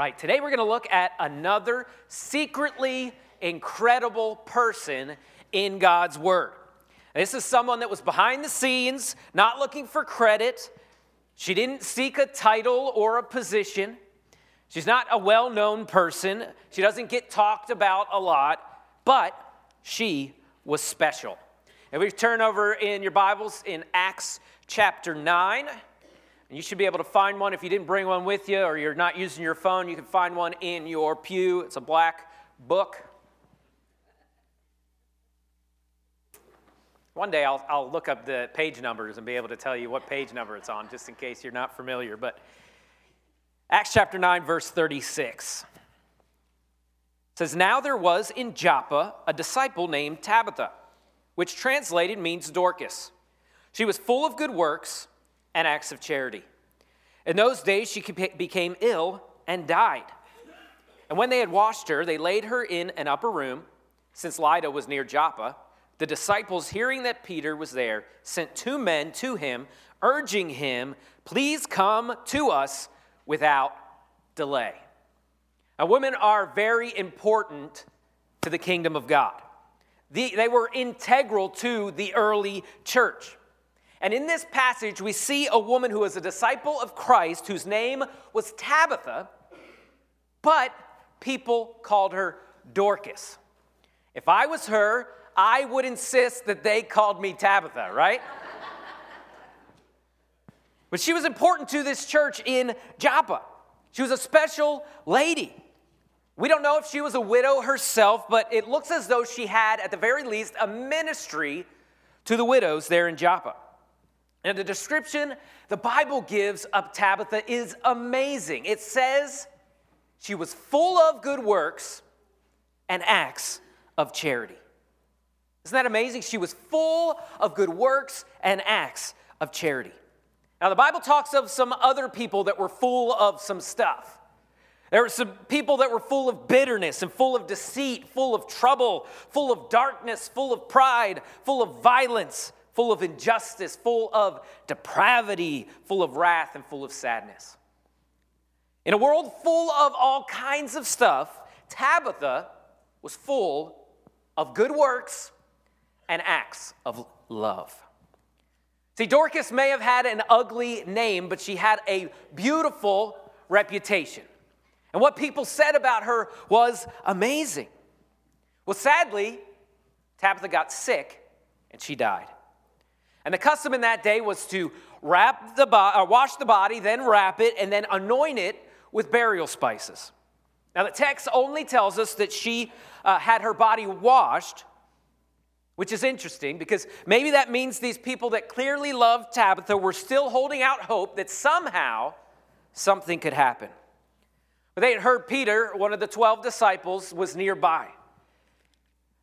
right, today we're going to look at another secretly incredible person in God's Word. This is someone that was behind the scenes, not looking for credit. She didn't seek a title or a position. She's not a well known person. She doesn't get talked about a lot, but she was special. And we turn over in your Bibles in Acts chapter 9. And you should be able to find one if you didn't bring one with you or you're not using your phone. You can find one in your pew. It's a black book. One day I'll, I'll look up the page numbers and be able to tell you what page number it's on, just in case you're not familiar. But Acts chapter 9, verse 36 says, Now there was in Joppa a disciple named Tabitha, which translated means Dorcas. She was full of good works and acts of charity. In those days, she became ill and died. And when they had washed her, they laid her in an upper room, since Lydda was near Joppa. The disciples, hearing that Peter was there, sent two men to him, urging him, Please come to us without delay. Now, women are very important to the kingdom of God. The, they were integral to the early church. And in this passage, we see a woman who was a disciple of Christ whose name was Tabitha, but people called her Dorcas. If I was her, I would insist that they called me Tabitha, right? but she was important to this church in Joppa. She was a special lady. We don't know if she was a widow herself, but it looks as though she had, at the very least, a ministry to the widows there in Joppa. And the description the Bible gives of Tabitha is amazing. It says she was full of good works and acts of charity. Isn't that amazing? She was full of good works and acts of charity. Now, the Bible talks of some other people that were full of some stuff. There were some people that were full of bitterness and full of deceit, full of trouble, full of darkness, full of pride, full of violence full of injustice, full of depravity, full of wrath, and full of sadness. In a world full of all kinds of stuff, Tabitha was full of good works and acts of love. See, Dorcas may have had an ugly name, but she had a beautiful reputation. And what people said about her was amazing. Well, sadly, Tabitha got sick and she died. And the custom in that day was to wrap the bo- uh, wash the body, then wrap it, and then anoint it with burial spices. Now, the text only tells us that she uh, had her body washed, which is interesting because maybe that means these people that clearly loved Tabitha were still holding out hope that somehow something could happen. But they had heard Peter, one of the 12 disciples, was nearby.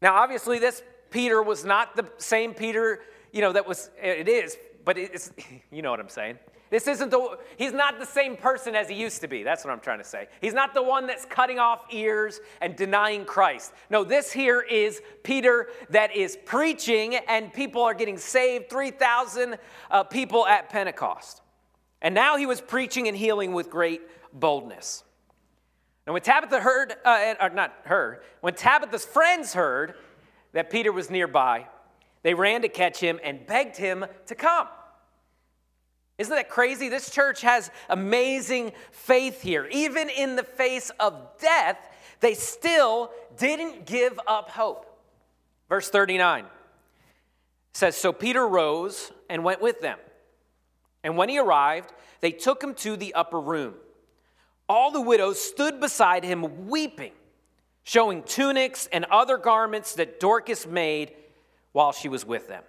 Now, obviously, this Peter was not the same Peter you know, that was, it is, but it's, you know what I'm saying. This isn't the, he's not the same person as he used to be. That's what I'm trying to say. He's not the one that's cutting off ears and denying Christ. No, this here is Peter that is preaching and people are getting saved 3,000 uh, people at Pentecost. And now he was preaching and healing with great boldness. And when Tabitha heard, uh, or not her, when Tabitha's friends heard that Peter was nearby, they ran to catch him and begged him to come. Isn't that crazy? This church has amazing faith here. Even in the face of death, they still didn't give up hope. Verse 39 says So Peter rose and went with them. And when he arrived, they took him to the upper room. All the widows stood beside him weeping, showing tunics and other garments that Dorcas made while she was with them.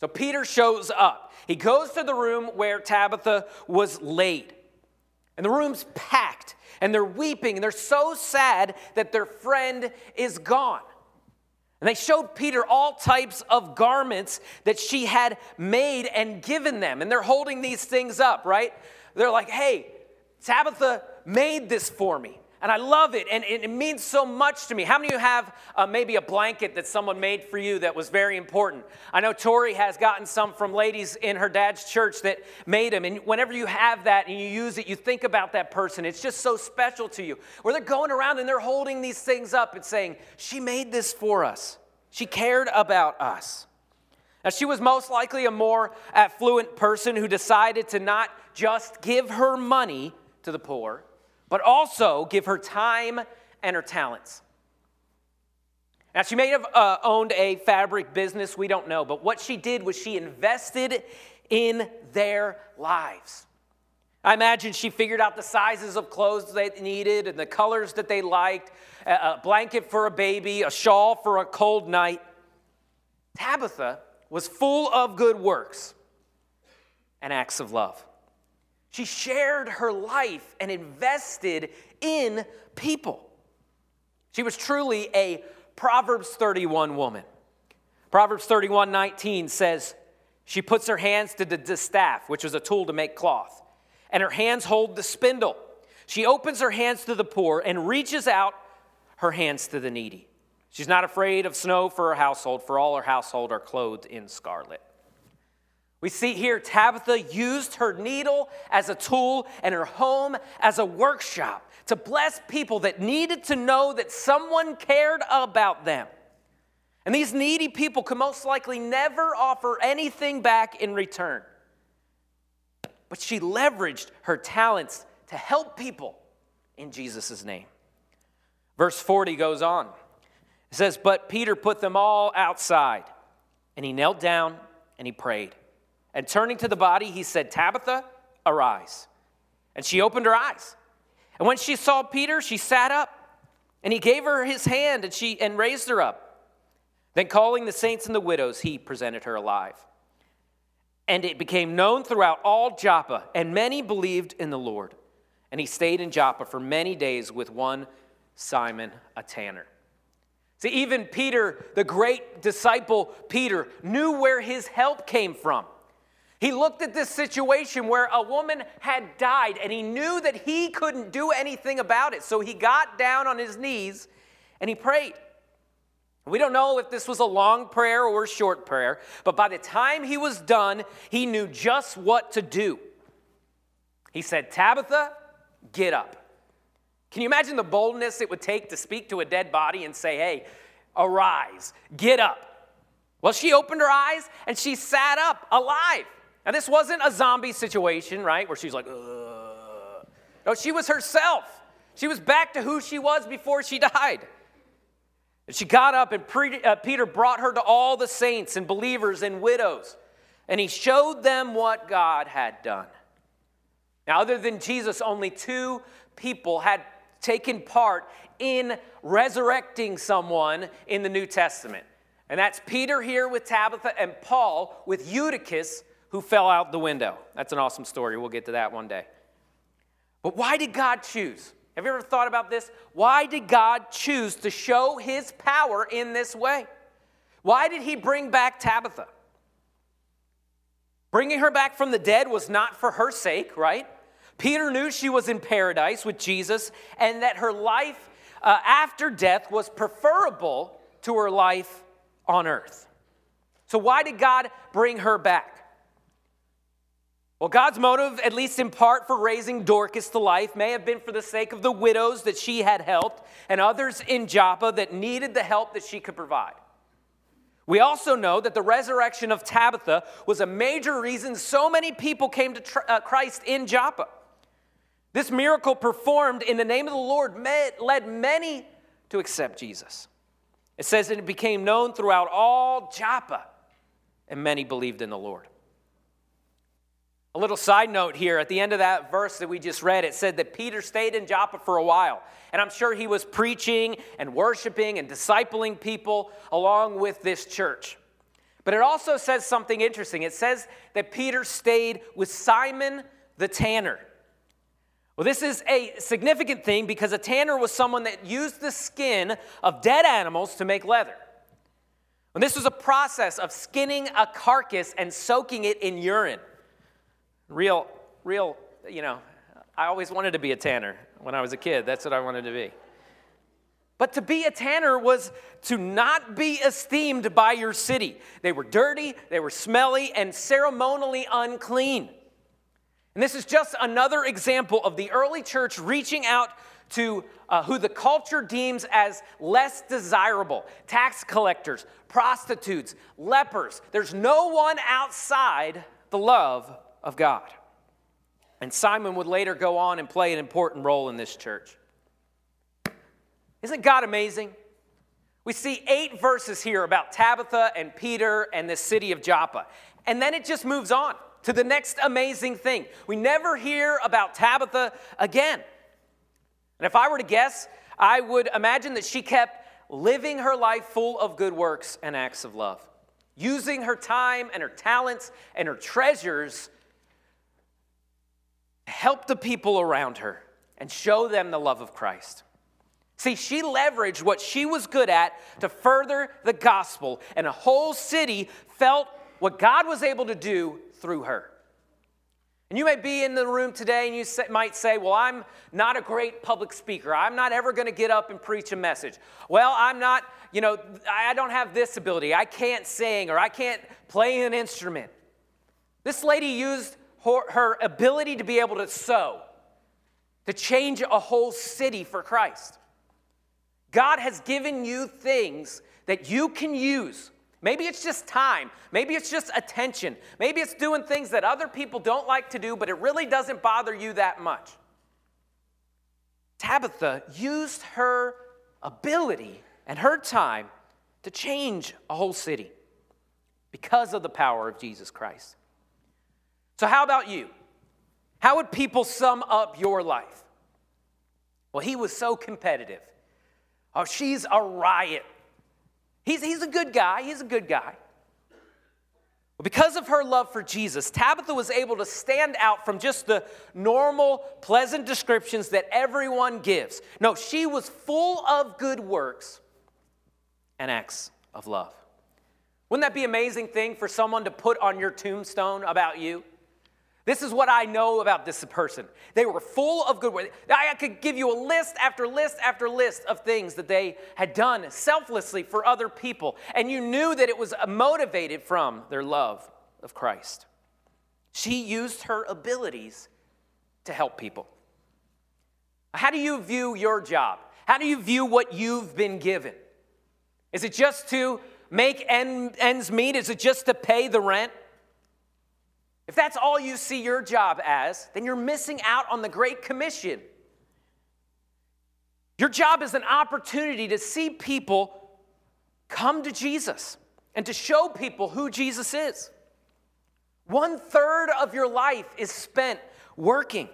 So Peter shows up. He goes to the room where Tabitha was laid. And the room's packed, and they're weeping, and they're so sad that their friend is gone. And they showed Peter all types of garments that she had made and given them. And they're holding these things up, right? They're like, hey, Tabitha made this for me. And I love it, and it means so much to me. How many of you have uh, maybe a blanket that someone made for you that was very important? I know Tori has gotten some from ladies in her dad's church that made them. And whenever you have that and you use it, you think about that person. It's just so special to you. Where they're going around and they're holding these things up and saying, She made this for us, she cared about us. Now, she was most likely a more affluent person who decided to not just give her money to the poor but also give her time and her talents. Now, she may have uh, owned a fabric business, we don't know, but what she did was she invested in their lives. I imagine she figured out the sizes of clothes they needed and the colors that they liked a blanket for a baby, a shawl for a cold night. Tabitha was full of good works and acts of love. She shared her life and invested in people. She was truly a Proverbs 31 woman. Proverbs 31 19 says, She puts her hands to the distaff, which was a tool to make cloth, and her hands hold the spindle. She opens her hands to the poor and reaches out her hands to the needy. She's not afraid of snow for her household, for all her household are clothed in scarlet. We see here Tabitha used her needle as a tool and her home as a workshop to bless people that needed to know that someone cared about them. And these needy people could most likely never offer anything back in return. But she leveraged her talents to help people in Jesus' name. Verse 40 goes on. It says, But Peter put them all outside, and he knelt down and he prayed. And turning to the body, he said, Tabitha, arise. And she opened her eyes. And when she saw Peter, she sat up. And he gave her his hand and she and raised her up. Then calling the saints and the widows, he presented her alive. And it became known throughout all Joppa, and many believed in the Lord. And he stayed in Joppa for many days with one Simon, a tanner. See, even Peter, the great disciple Peter, knew where his help came from. He looked at this situation where a woman had died and he knew that he couldn't do anything about it. So he got down on his knees and he prayed. We don't know if this was a long prayer or a short prayer, but by the time he was done, he knew just what to do. He said, Tabitha, get up. Can you imagine the boldness it would take to speak to a dead body and say, hey, arise, get up? Well, she opened her eyes and she sat up alive. Now, this wasn't a zombie situation, right, where she's like, Ugh. No, she was herself. She was back to who she was before she died. And she got up, and pre- uh, Peter brought her to all the saints and believers and widows, and he showed them what God had done. Now, other than Jesus, only two people had taken part in resurrecting someone in the New Testament. And that's Peter here with Tabitha and Paul with Eutychus who fell out the window. That's an awesome story. We'll get to that one day. But why did God choose? Have you ever thought about this? Why did God choose to show his power in this way? Why did he bring back Tabitha? Bringing her back from the dead was not for her sake, right? Peter knew she was in paradise with Jesus and that her life uh, after death was preferable to her life on earth. So, why did God bring her back? Well, God's motive, at least in part for raising Dorcas to life, may have been for the sake of the widows that she had helped and others in Joppa that needed the help that she could provide. We also know that the resurrection of Tabitha was a major reason so many people came to uh, Christ in Joppa. This miracle performed in the name of the Lord led many to accept Jesus. It says that it became known throughout all Joppa, and many believed in the Lord. A little side note here at the end of that verse that we just read, it said that Peter stayed in Joppa for a while. And I'm sure he was preaching and worshiping and discipling people along with this church. But it also says something interesting. It says that Peter stayed with Simon the tanner. Well, this is a significant thing because a tanner was someone that used the skin of dead animals to make leather. And this was a process of skinning a carcass and soaking it in urine. Real, real, you know, I always wanted to be a tanner. when I was a kid. That's what I wanted to be. But to be a tanner was to not be esteemed by your city. They were dirty, they were smelly, and ceremonially unclean. And this is just another example of the early church reaching out to uh, who the culture deems as less desirable tax collectors, prostitutes, lepers. There's no one outside the love of God. And Simon would later go on and play an important role in this church. Isn't God amazing? We see eight verses here about Tabitha and Peter and the city of Joppa. And then it just moves on to the next amazing thing. We never hear about Tabitha again. And if I were to guess, I would imagine that she kept living her life full of good works and acts of love, using her time and her talents and her treasures help the people around her and show them the love of Christ. See, she leveraged what she was good at to further the gospel, and a whole city felt what God was able to do through her. And you may be in the room today and you might say, Well, I'm not a great public speaker. I'm not ever going to get up and preach a message. Well, I'm not, you know, I don't have this ability. I can't sing or I can't play an instrument. This lady used her, her ability to be able to sew, to change a whole city for Christ. God has given you things that you can use. Maybe it's just time. Maybe it's just attention. Maybe it's doing things that other people don't like to do, but it really doesn't bother you that much. Tabitha used her ability and her time to change a whole city because of the power of Jesus Christ. So, how about you? How would people sum up your life? Well, he was so competitive. Oh, she's a riot. He's, he's a good guy. He's a good guy. Well, because of her love for Jesus, Tabitha was able to stand out from just the normal, pleasant descriptions that everyone gives. No, she was full of good works and acts of love. Wouldn't that be amazing thing for someone to put on your tombstone about you? This is what I know about this person. They were full of good works. I could give you a list after list after list of things that they had done selflessly for other people, and you knew that it was motivated from their love of Christ. She used her abilities to help people. How do you view your job? How do you view what you've been given? Is it just to make ends meet? Is it just to pay the rent? If that's all you see your job as, then you're missing out on the Great Commission. Your job is an opportunity to see people come to Jesus and to show people who Jesus is. One third of your life is spent working.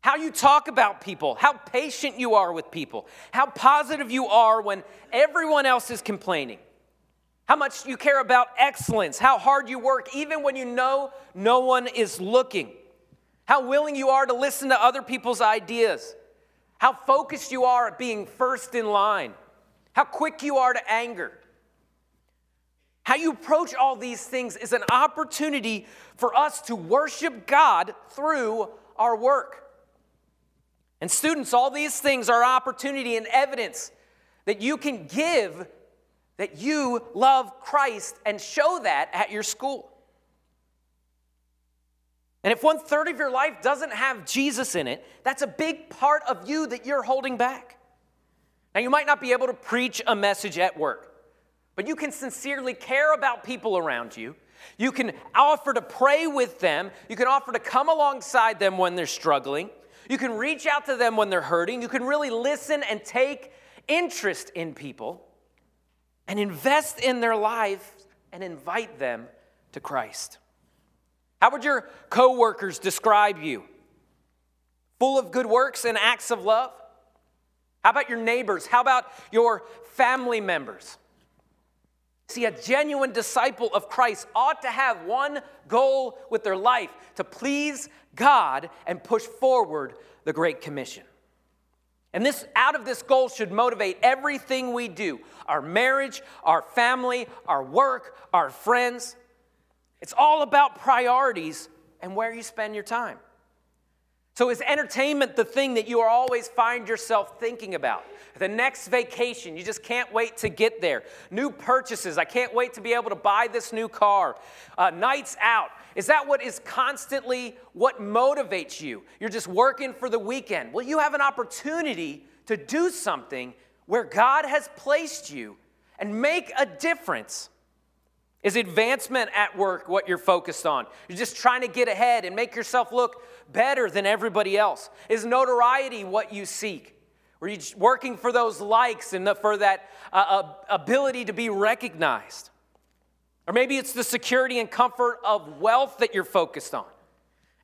How you talk about people, how patient you are with people, how positive you are when everyone else is complaining how much you care about excellence, how hard you work, even when you know no one is looking, how willing you are to listen to other people's ideas, how focused you are at being first in line, how quick you are to anger. How you approach all these things is an opportunity for us to worship God through our work. And, students, all these things are opportunity and evidence that you can give that you love Christ and show that at your school. And if one third of your life doesn't have Jesus in it, that's a big part of you that you're holding back. Now, you might not be able to preach a message at work, but you can sincerely care about people around you. You can offer to pray with them. You can offer to come alongside them when they're struggling. You can reach out to them when they're hurting. You can really listen and take interest in people and invest in their life and invite them to Christ. How would your coworkers describe you? Full of good works and acts of love? How about your neighbors? How about your family members? See, a genuine disciple of Christ ought to have one goal with their life to please God and push forward the Great Commission. And this out of this goal should motivate everything we do our marriage, our family, our work, our friends. It's all about priorities and where you spend your time. So, is entertainment the thing that you always find yourself thinking about? The next vacation, you just can't wait to get there. New purchases, I can't wait to be able to buy this new car. Uh, nights out, is that what is constantly what motivates you? You're just working for the weekend. Well, you have an opportunity to do something where God has placed you and make a difference. Is advancement at work what you're focused on? You're just trying to get ahead and make yourself look better than everybody else. Is notoriety what you seek? Are you working for those likes and the, for that uh, uh, ability to be recognized? Or maybe it's the security and comfort of wealth that you're focused on.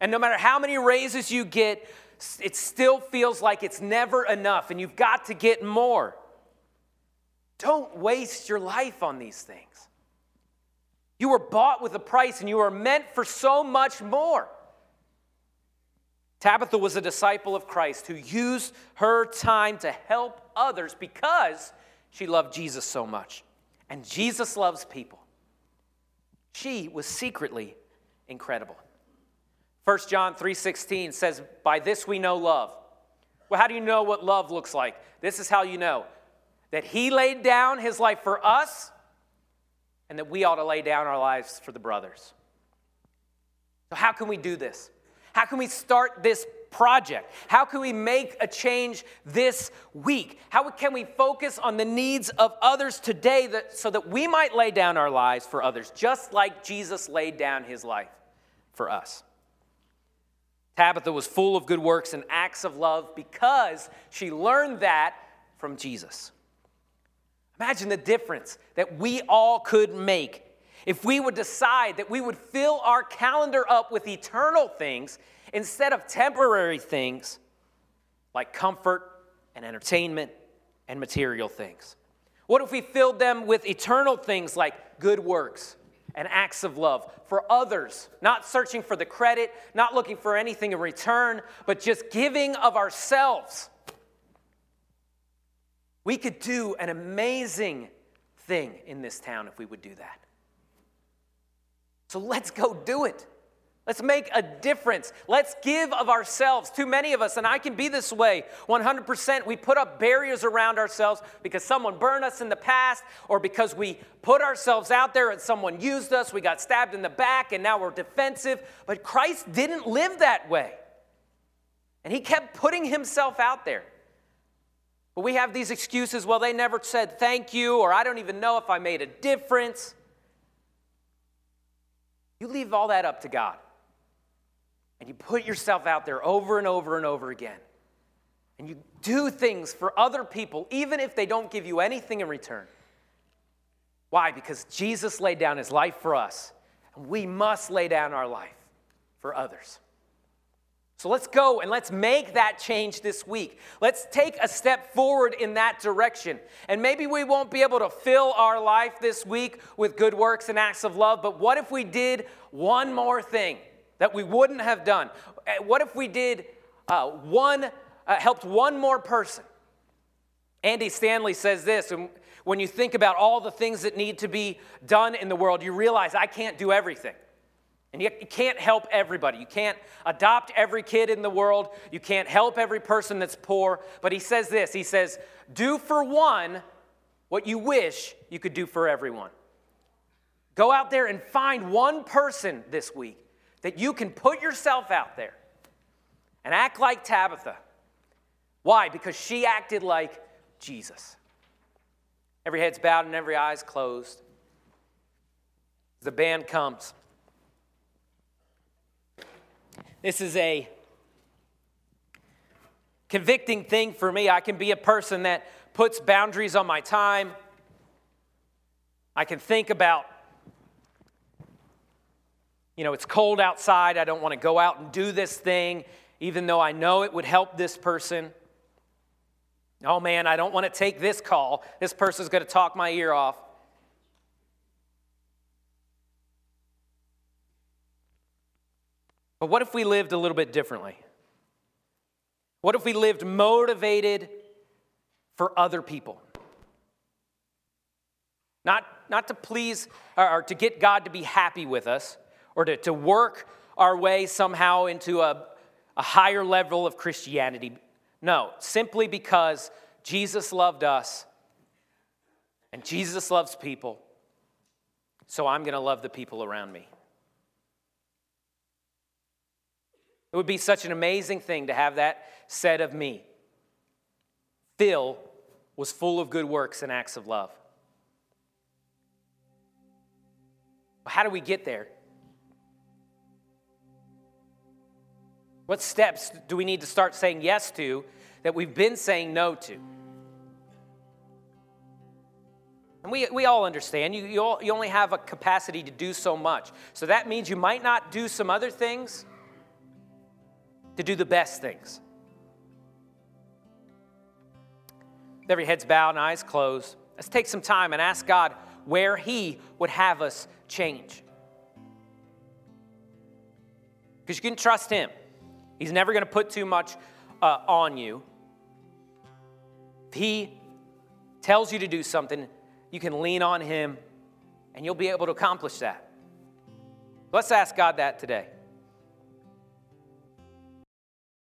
And no matter how many raises you get, it still feels like it's never enough and you've got to get more. Don't waste your life on these things. You were bought with a price and you are meant for so much more. Tabitha was a disciple of Christ who used her time to help others because she loved Jesus so much. And Jesus loves people. She was secretly incredible. 1 John 3:16 says, "By this we know love." Well, how do you know what love looks like? This is how you know that he laid down his life for us and that we ought to lay down our lives for the brothers. So, how can we do this? How can we start this project? How can we make a change this week? How can we focus on the needs of others today that, so that we might lay down our lives for others, just like Jesus laid down his life for us? Tabitha was full of good works and acts of love because she learned that from Jesus. Imagine the difference that we all could make if we would decide that we would fill our calendar up with eternal things instead of temporary things like comfort and entertainment and material things. What if we filled them with eternal things like good works and acts of love for others, not searching for the credit, not looking for anything in return, but just giving of ourselves we could do an amazing thing in this town if we would do that. So let's go do it. Let's make a difference. Let's give of ourselves. Too many of us, and I can be this way 100%. We put up barriers around ourselves because someone burned us in the past, or because we put ourselves out there and someone used us, we got stabbed in the back, and now we're defensive. But Christ didn't live that way. And he kept putting himself out there. But we have these excuses well, they never said thank you, or I don't even know if I made a difference. You leave all that up to God. And you put yourself out there over and over and over again. And you do things for other people, even if they don't give you anything in return. Why? Because Jesus laid down his life for us, and we must lay down our life for others. So let's go and let's make that change this week. Let's take a step forward in that direction. And maybe we won't be able to fill our life this week with good works and acts of love, but what if we did one more thing that we wouldn't have done? Eh, what if we did uh, one, uh, helped one more person? Andy Stanley says this, and when you think about all the things that need to be done in the world, you realize I can't do everything. And you can't help everybody. You can't adopt every kid in the world. You can't help every person that's poor. But he says this He says, Do for one what you wish you could do for everyone. Go out there and find one person this week that you can put yourself out there and act like Tabitha. Why? Because she acted like Jesus. Every head's bowed and every eye's closed. The band comes. This is a convicting thing for me. I can be a person that puts boundaries on my time. I can think about, you know, it's cold outside. I don't want to go out and do this thing, even though I know it would help this person. Oh man, I don't want to take this call. This person's going to talk my ear off. But what if we lived a little bit differently? What if we lived motivated for other people? Not, not to please or, to get God to be happy with us or to, to work our way somehow into a, a higher level of Christianity. No, simply because Jesus loved us and Jesus loves people, so I'm going to love the people around me. It would be such an amazing thing to have that said of me. Phil was full of good works and acts of love. How do we get there? What steps do we need to start saying yes to that we've been saying no to? And we, we all understand you, you, all, you only have a capacity to do so much. So that means you might not do some other things to do the best things. every head's bowed and eyes closed, let's take some time and ask God where He would have us change. Because you can trust Him, He's never going to put too much uh, on you. If He tells you to do something, you can lean on Him and you'll be able to accomplish that. Let's ask God that today.